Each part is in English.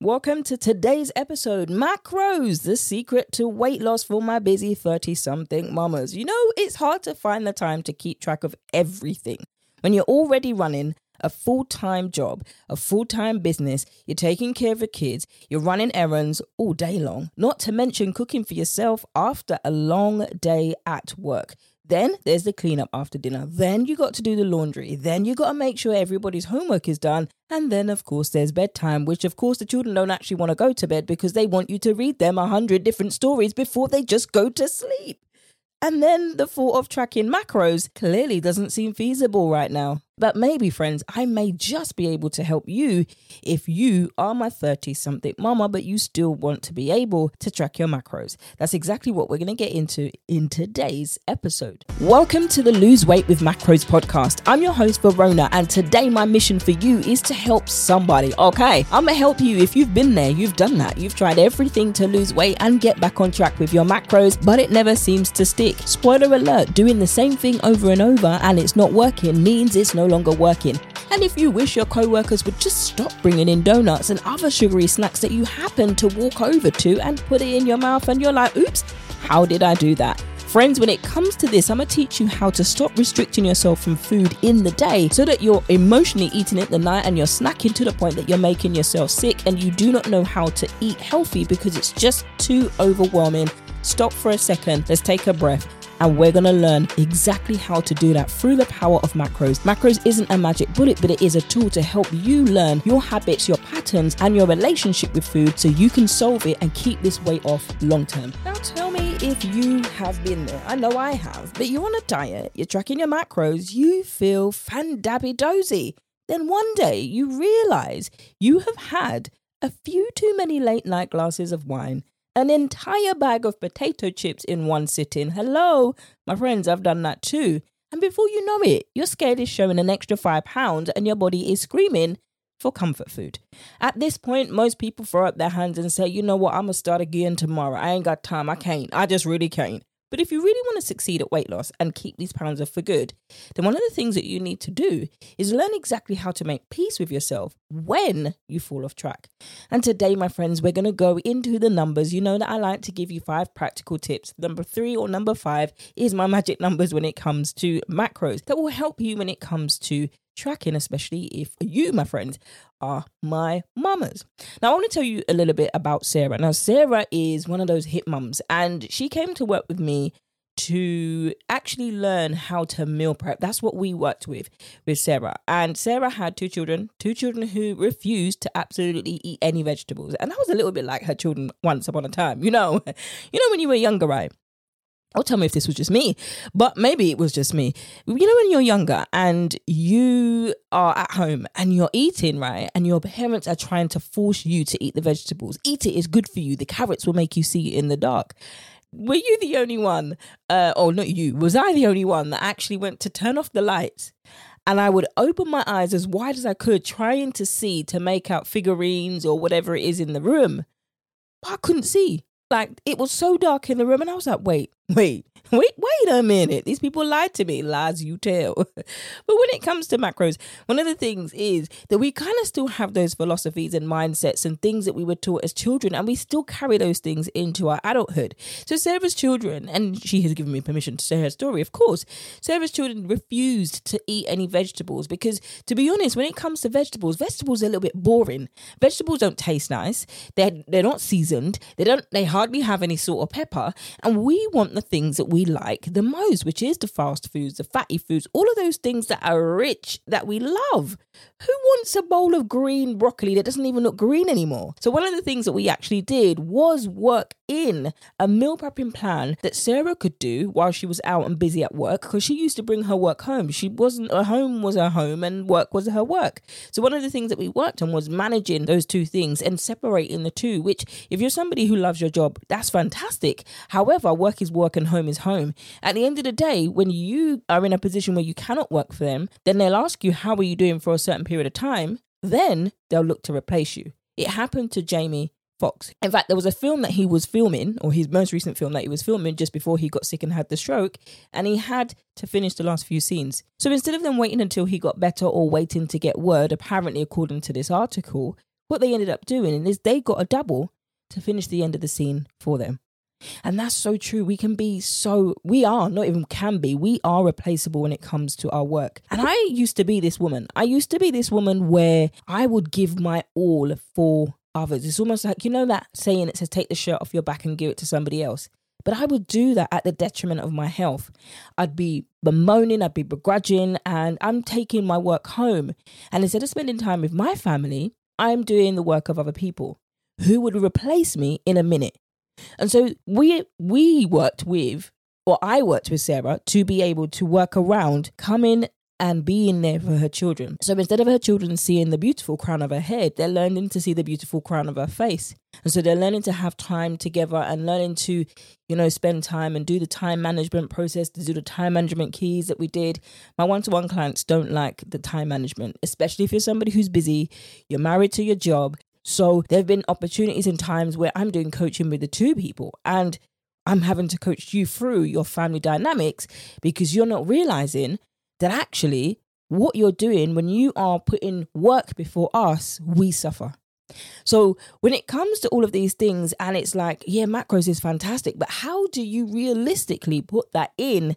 Welcome to today's episode Macros, the secret to weight loss for my busy 30 something mamas. You know, it's hard to find the time to keep track of everything when you're already running a full time job, a full time business, you're taking care of your kids, you're running errands all day long, not to mention cooking for yourself after a long day at work. Then there's the cleanup after dinner. Then you got to do the laundry. Then you got to make sure everybody's homework is done. And then, of course, there's bedtime, which, of course, the children don't actually want to go to bed because they want you to read them a hundred different stories before they just go to sleep. And then the thought of tracking macros clearly doesn't seem feasible right now. But maybe, friends, I may just be able to help you if you are my 30 something mama, but you still want to be able to track your macros. That's exactly what we're going to get into in today's episode. Welcome to the Lose Weight with Macros podcast. I'm your host, Verona, and today my mission for you is to help somebody. Okay, I'm going to help you if you've been there, you've done that, you've tried everything to lose weight and get back on track with your macros, but it never seems to stick. Spoiler alert, doing the same thing over and over and it's not working means it's no longer working. And if you wish your co workers would just stop bringing in donuts and other sugary snacks that you happen to walk over to and put it in your mouth, and you're like, oops, how did I do that? Friends, when it comes to this, I'm gonna teach you how to stop restricting yourself from food in the day so that you're emotionally eating it the night and you're snacking to the point that you're making yourself sick and you do not know how to eat healthy because it's just too overwhelming. Stop for a second, let's take a breath and we're going to learn exactly how to do that through the power of macros. Macros isn't a magic bullet, but it is a tool to help you learn your habits, your patterns, and your relationship with food so you can solve it and keep this weight off long term. Now, tell me if you have been there. I know I have, but you're on a diet, you're tracking your macros, you feel fandabby dozy. Then one day you realize you have had a few too many late night glasses of wine an entire bag of potato chips in one sitting. Hello, my friends, I've done that too. And before you know it, your scale is showing an extra five pounds and your body is screaming for comfort food. At this point, most people throw up their hands and say, you know what, I'm gonna start again tomorrow. I ain't got time. I can't. I just really can't. But if you really want to succeed at weight loss and keep these pounds off for good, then one of the things that you need to do is learn exactly how to make peace with yourself when you fall off track. And today, my friends, we're going to go into the numbers. You know that I like to give you five practical tips. Number three or number five is my magic numbers when it comes to macros that will help you when it comes to tracking, especially if you, my friends, are my mamas. Now, I want to tell you a little bit about Sarah. Now, Sarah is one of those hit mums, and she came to work with me to actually learn how to meal prep. That's what we worked with with Sarah. And Sarah had two children, two children who refused to absolutely eat any vegetables. And that was a little bit like her children once upon a time. You know, you know when you were younger, right? Or tell me if this was just me, but maybe it was just me. You know, when you're younger and you are at home and you're eating, right? And your parents are trying to force you to eat the vegetables. Eat it, it's good for you. The carrots will make you see in the dark. Were you the only one, uh, oh, not you, was I the only one that actually went to turn off the lights? And I would open my eyes as wide as I could, trying to see to make out figurines or whatever it is in the room. But I couldn't see. Like it was so dark in the room, and I was like, wait, wait, wait, wait a minute. These people lied to me. Lies you tell. but when it comes to macros, one of the things is that we kind of still have those philosophies and mindsets and things that we were taught as children, and we still carry those things into our adulthood. So Sarah's children, and she has given me permission to share her story, of course. Sarah's children refused to eat any vegetables because, to be honest, when it comes to vegetables, vegetables are a little bit boring. Vegetables don't taste nice. They're they're not seasoned. They don't. They hardly have any sort of pepper, and we want the things that we like the most, which is the fast foods, the fatty foods, all of those things that are rich that we love. Who wants a bowl of green broccoli that doesn't even look green anymore? So, one of the things that we actually did was work in a meal prepping plan that Sarah could do while she was out and busy at work because she used to bring her work home. She wasn't, her home was her home and work was her work. So, one of the things that we worked on was managing those two things and separating the two, which, if you're somebody who loves your job, that's fantastic. However, work is work and home is home. At the end of the day, when you are in a position where you cannot work for them, then they'll ask you, How are you doing for a certain period of time? Then they'll look to replace you. It happened to Jamie Foxx. In fact, there was a film that he was filming, or his most recent film that he was filming just before he got sick and had the stroke, and he had to finish the last few scenes. So instead of them waiting until he got better or waiting to get word, apparently, according to this article, what they ended up doing is they got a double to finish the end of the scene for them. And that's so true. We can be so, we are, not even can be, we are replaceable when it comes to our work. And I used to be this woman. I used to be this woman where I would give my all for others. It's almost like, you know, that saying that says, take the shirt off your back and give it to somebody else. But I would do that at the detriment of my health. I'd be bemoaning, I'd be begrudging, and I'm taking my work home. And instead of spending time with my family, I'm doing the work of other people who would replace me in a minute. And so we we worked with or I worked with Sarah to be able to work around coming and being there for her children. So instead of her children seeing the beautiful crown of her head, they're learning to see the beautiful crown of her face. And so they're learning to have time together and learning to, you know, spend time and do the time management process, to do the time management keys that we did. My one to one clients don't like the time management, especially if you're somebody who's busy, you're married to your job. So there have been opportunities and times where I'm doing coaching with the two people and I'm having to coach you through your family dynamics because you're not realizing that actually what you're doing when you are putting work before us, we suffer. So when it comes to all of these things, and it's like, yeah, macros is fantastic, but how do you realistically put that in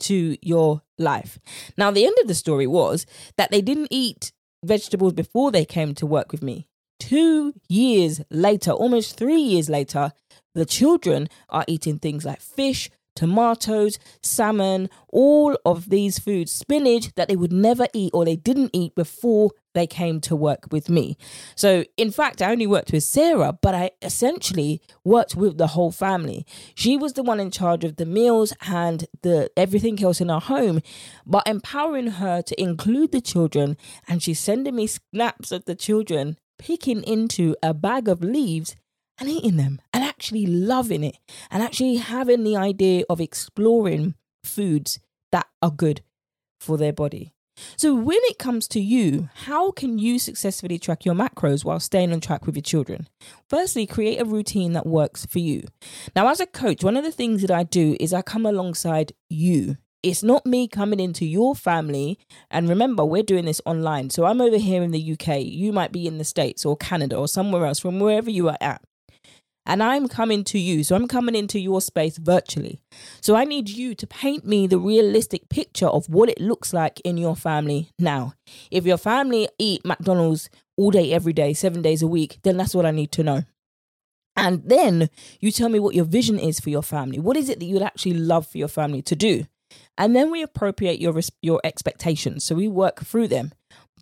to your life? Now, the end of the story was that they didn't eat vegetables before they came to work with me. Two years later, almost three years later, the children are eating things like fish, tomatoes, salmon, all of these foods, spinach that they would never eat or they didn't eat before they came to work with me. So, in fact, I only worked with Sarah, but I essentially worked with the whole family. She was the one in charge of the meals and the everything else in our home, but empowering her to include the children and she's sending me snaps of the children picking into a bag of leaves and eating them and actually loving it and actually having the idea of exploring foods that are good for their body. So, when it comes to you, how can you successfully track your macros while staying on track with your children? Firstly, create a routine that works for you. Now, as a coach, one of the things that I do is I come alongside you. It's not me coming into your family. And remember, we're doing this online. So I'm over here in the UK. You might be in the States or Canada or somewhere else from wherever you are at and I'm coming to you. So I'm coming into your space virtually. So I need you to paint me the realistic picture of what it looks like in your family now. If your family eat McDonald's all day, every day, seven days a week, then that's what I need to know. And then you tell me what your vision is for your family. What is it that you'd actually love for your family to do? And then we appropriate your your expectations. So we work through them.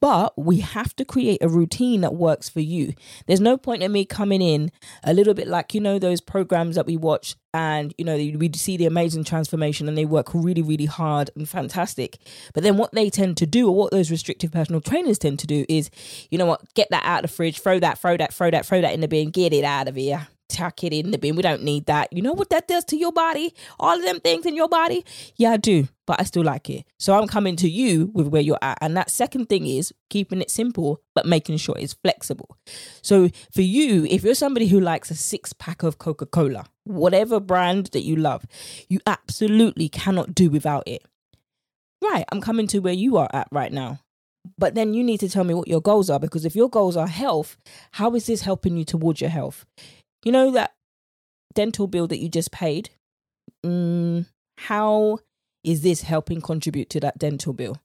But we have to create a routine that works for you. There's no point in me coming in a little bit like, you know, those programs that we watch and, you know, we see the amazing transformation and they work really, really hard and fantastic. But then what they tend to do, or what those restrictive personal trainers tend to do, is, you know what, get that out of the fridge, throw that, throw that, throw that, throw that in the bin, get it out of here tuck it in the bin. We don't need that. You know what that does to your body? All of them things in your body? Yeah, I do, but I still like it. So I'm coming to you with where you're at. And that second thing is keeping it simple, but making sure it's flexible. So for you, if you're somebody who likes a six pack of Coca Cola, whatever brand that you love, you absolutely cannot do without it. Right, I'm coming to where you are at right now. But then you need to tell me what your goals are because if your goals are health, how is this helping you towards your health? You know that dental bill that you just paid? Mm, how is this helping contribute to that dental bill?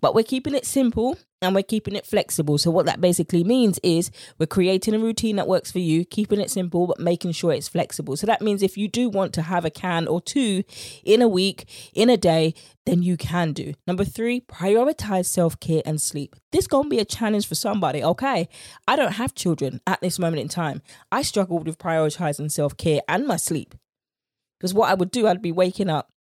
But we're keeping it simple and we're keeping it flexible. So, what that basically means is we're creating a routine that works for you, keeping it simple, but making sure it's flexible. So, that means if you do want to have a can or two in a week, in a day, then you can do. Number three, prioritize self care and sleep. This to be a challenge for somebody, okay? I don't have children at this moment in time. I struggled with prioritizing self care and my sleep. Because what I would do, I'd be waking up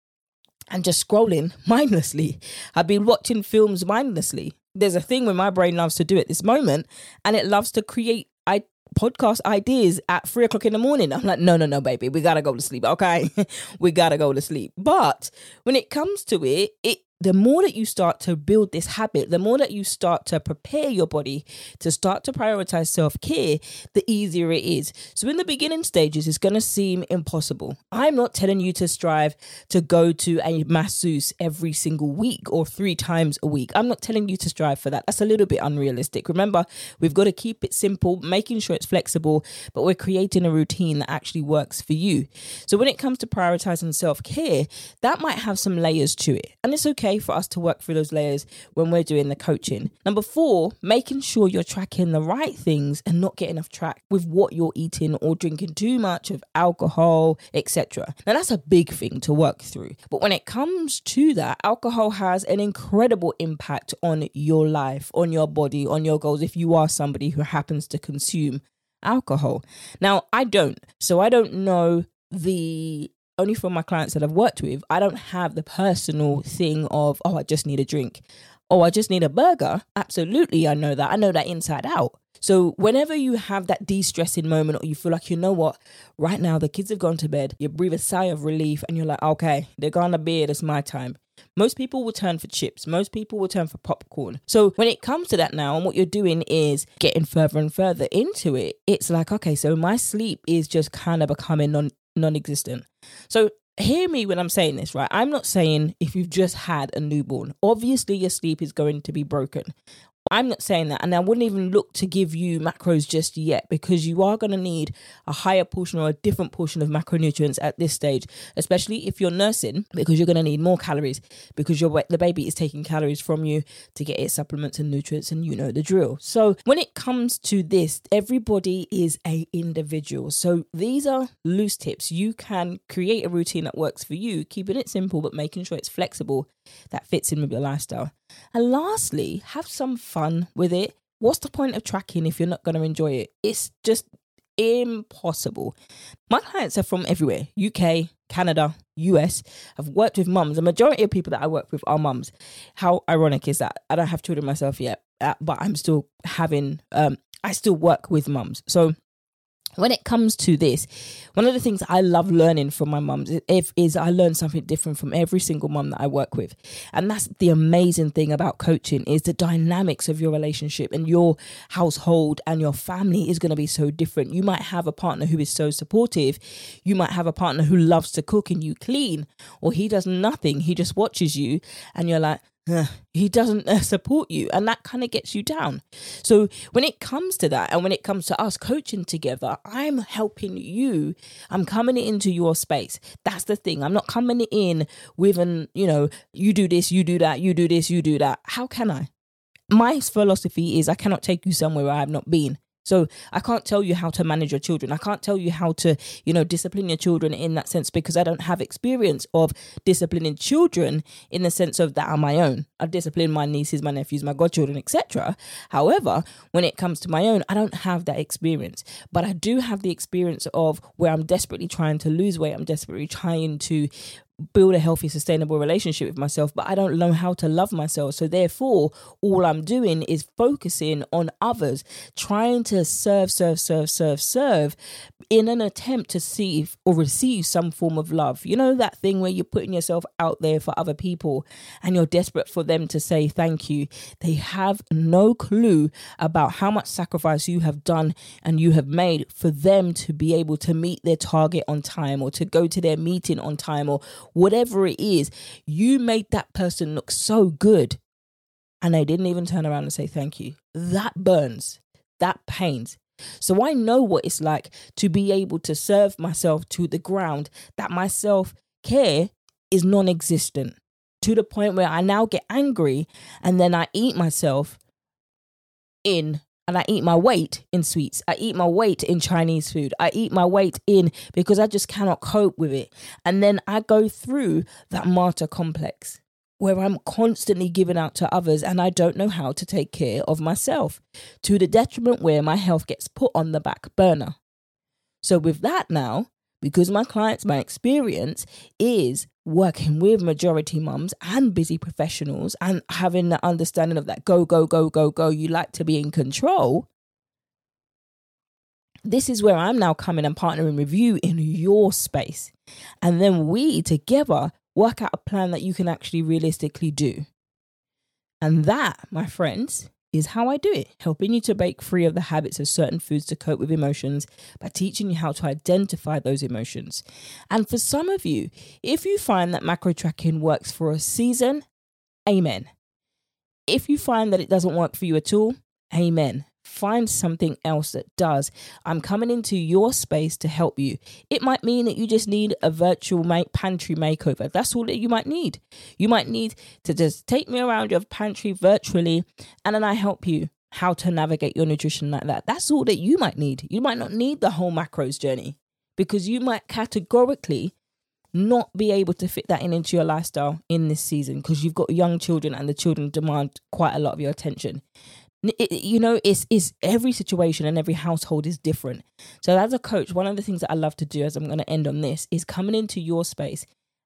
and just scrolling mindlessly. I've been watching films mindlessly there's a thing where my brain loves to do at this moment and it loves to create I podcast ideas at three o'clock in the morning. I'm like, no, no, no, baby, we gotta go to sleep. Okay. we gotta go to sleep. But when it comes to it, it the more that you start to build this habit, the more that you start to prepare your body to start to prioritize self care, the easier it is. So, in the beginning stages, it's going to seem impossible. I'm not telling you to strive to go to a masseuse every single week or three times a week. I'm not telling you to strive for that. That's a little bit unrealistic. Remember, we've got to keep it simple, making sure it's flexible, but we're creating a routine that actually works for you. So, when it comes to prioritizing self care, that might have some layers to it. And it's okay for us to work through those layers when we're doing the coaching. Number four, making sure you're tracking the right things and not getting off track with what you're eating or drinking too much of alcohol, etc. Now, that's a big thing to work through. But when it comes to that, alcohol has an incredible impact on your life, on your body, on your goals if you are somebody who happens to consume alcohol. Now, I don't. So I don't know the only from my clients that I've worked with, I don't have the personal thing of, oh, I just need a drink. Oh, I just need a burger. Absolutely, I know that. I know that inside out. So, whenever you have that de stressing moment, or you feel like, you know what, right now the kids have gone to bed, you breathe a sigh of relief and you're like, okay, they're going to bed, it's my time. Most people will turn for chips. Most people will turn for popcorn. So when it comes to that now, and what you're doing is getting further and further into it, it's like, okay, so my sleep is just kind of becoming non non existent. So hear me when I'm saying this, right? I'm not saying if you've just had a newborn, obviously your sleep is going to be broken. I'm not saying that. And I wouldn't even look to give you macros just yet because you are going to need a higher portion or a different portion of macronutrients at this stage, especially if you're nursing, because you're going to need more calories because the baby is taking calories from you to get its supplements and nutrients and you know the drill. So when it comes to this, everybody is a individual. So these are loose tips. You can create a routine that works for you, keeping it simple but making sure it's flexible that fits in with your lifestyle. And lastly, have some fun with it. What's the point of tracking if you're not going to enjoy it? It's just impossible. My clients are from everywhere UK, Canada, US. I've worked with mums. The majority of people that I work with are mums. How ironic is that? I don't have children myself yet, uh, but I'm still having, um, I still work with mums. So when it comes to this, one of the things I love learning from my mums is, is I learn something different from every single mum that I work with. And that's the amazing thing about coaching is the dynamics of your relationship and your household and your family is going to be so different. You might have a partner who is so supportive. You might have a partner who loves to cook and you clean or he does nothing. He just watches you and you're like, he doesn't uh, support you and that kind of gets you down. So when it comes to that and when it comes to us coaching together i'm helping you. I'm coming into your space. That's the thing. I'm not coming in with an you know you do this you do that you do this you do that. How can i? My philosophy is i cannot take you somewhere i have not been so I can't tell you how to manage your children. I can't tell you how to, you know, discipline your children in that sense because I don't have experience of disciplining children in the sense of that on my own. I discipline my nieces, my nephews, my godchildren, etc. However, when it comes to my own, I don't have that experience. But I do have the experience of where I'm desperately trying to lose weight. I'm desperately trying to build a healthy, sustainable relationship with myself, but I don't know how to love myself. So, therefore, all I'm doing is focusing on others, trying to serve, serve, serve, serve, serve in an attempt to see or receive some form of love. You know, that thing where you're putting yourself out there for other people and you're desperate for them to say thank you. They have no clue about how much sacrifice you have done and you have made for them to be able to meet their target on time or to go to their meeting on time or whatever it is, you made that person look so good and they didn't even turn around and say thank you. That burns, that pains. So I know what it's like to be able to serve myself to the ground, that my self care is non existent to the point where I now get angry and then I eat myself in and I eat my weight in sweets. I eat my weight in Chinese food. I eat my weight in because I just cannot cope with it. And then I go through that martyr complex where I'm constantly giving out to others and I don't know how to take care of myself to the detriment where my health gets put on the back burner. So, with that now, because my clients, my experience is working with majority mums and busy professionals and having the understanding of that go, go, go, go, go, you like to be in control. This is where I'm now coming and partnering with you in your space. And then we together work out a plan that you can actually realistically do. And that, my friends, is how I do it, helping you to break free of the habits of certain foods to cope with emotions by teaching you how to identify those emotions. And for some of you, if you find that macro tracking works for a season, amen. If you find that it doesn't work for you at all, amen. Find something else that does. I'm coming into your space to help you. It might mean that you just need a virtual pantry makeover. That's all that you might need. You might need to just take me around your pantry virtually and then I help you how to navigate your nutrition like that. That's all that you might need. You might not need the whole macros journey because you might categorically not be able to fit that in into your lifestyle in this season because you've got young children and the children demand quite a lot of your attention it, you know it's it's every situation and every household is different. So as a coach one of the things that i love to do as i'm going to end on this is coming into your space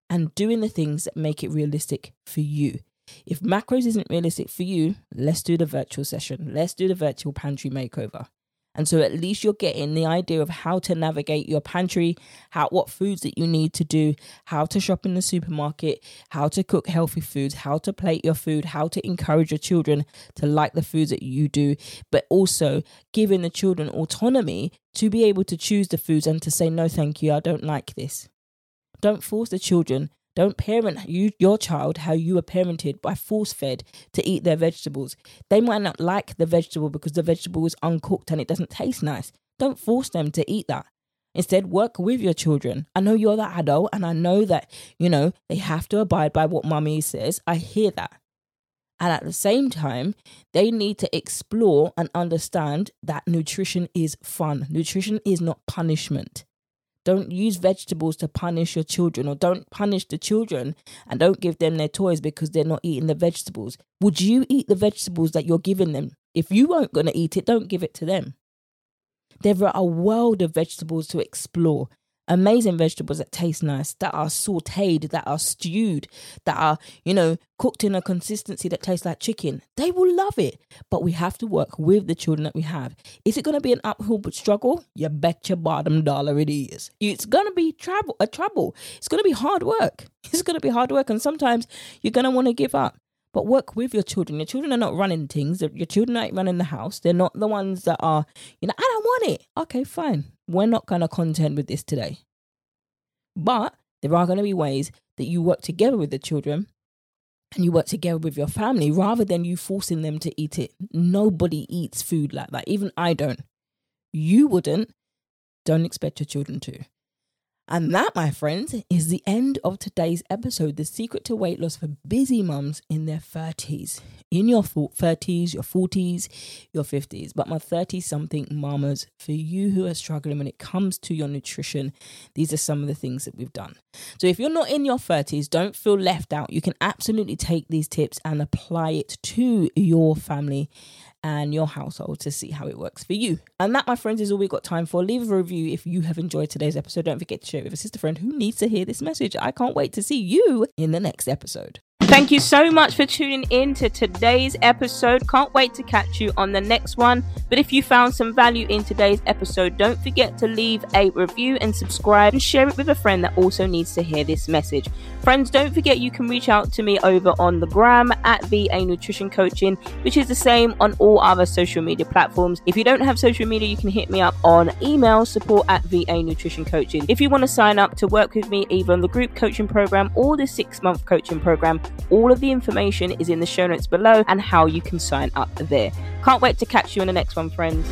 and doing the things that make it realistic for you. If macros isn't realistic for you let's do the virtual session. Let's do the virtual pantry makeover and so at least you're getting the idea of how to navigate your pantry, how what foods that you need to do, how to shop in the supermarket, how to cook healthy foods, how to plate your food, how to encourage your children to like the foods that you do, but also giving the children autonomy to be able to choose the foods and to say no thank you, I don't like this. Don't force the children don't parent you, your child how you were parented by force fed to eat their vegetables. They might not like the vegetable because the vegetable is uncooked and it doesn't taste nice. Don't force them to eat that. Instead, work with your children. I know you're the adult and I know that, you know, they have to abide by what mommy says. I hear that. And at the same time, they need to explore and understand that nutrition is fun. Nutrition is not punishment. Don't use vegetables to punish your children, or don't punish the children and don't give them their toys because they're not eating the vegetables. Would you eat the vegetables that you're giving them? If you weren't going to eat it, don't give it to them. There are a world of vegetables to explore amazing vegetables that taste nice, that are sauteed, that are stewed, that are, you know, cooked in a consistency that tastes like chicken. They will love it. But we have to work with the children that we have. Is it going to be an uphill struggle? You bet your bottom dollar it is. It's going to be travel, a trouble. It's going to be hard work. It's going to be hard work. And sometimes you're going to want to give up but work with your children. Your children are not running things. Your children aren't running the house. They're not the ones that are, you know, I don't want it. Okay, fine. We're not going to contend with this today. But there are going to be ways that you work together with the children and you work together with your family rather than you forcing them to eat it. Nobody eats food like that. Even I don't. You wouldn't. Don't expect your children to. And that, my friends, is the end of today's episode The Secret to Weight Loss for Busy Mums in their 30s. In your 30s, your 40s, your 50s, but my 30 something mamas, for you who are struggling when it comes to your nutrition, these are some of the things that we've done. So if you're not in your 30s, don't feel left out. You can absolutely take these tips and apply it to your family and your household to see how it works for you. And that, my friends, is all we've got time for. Leave a review if you have enjoyed today's episode. Don't forget to share it with a sister friend who needs to hear this message. I can't wait to see you in the next episode. Thank you so much for tuning in to today's episode. Can't wait to catch you on the next one. But if you found some value in today's episode, don't forget to leave a review and subscribe and share it with a friend that also needs to hear this message. Friends, don't forget you can reach out to me over on the gram at VA Nutrition Coaching, which is the same on all other social media platforms. If you don't have social media, you can hit me up on email support at VA Nutrition Coaching. If you want to sign up to work with me either on the group coaching program or the six month coaching program, all of the information is in the show notes below and how you can sign up there. Can't wait to catch you in the next one, friends.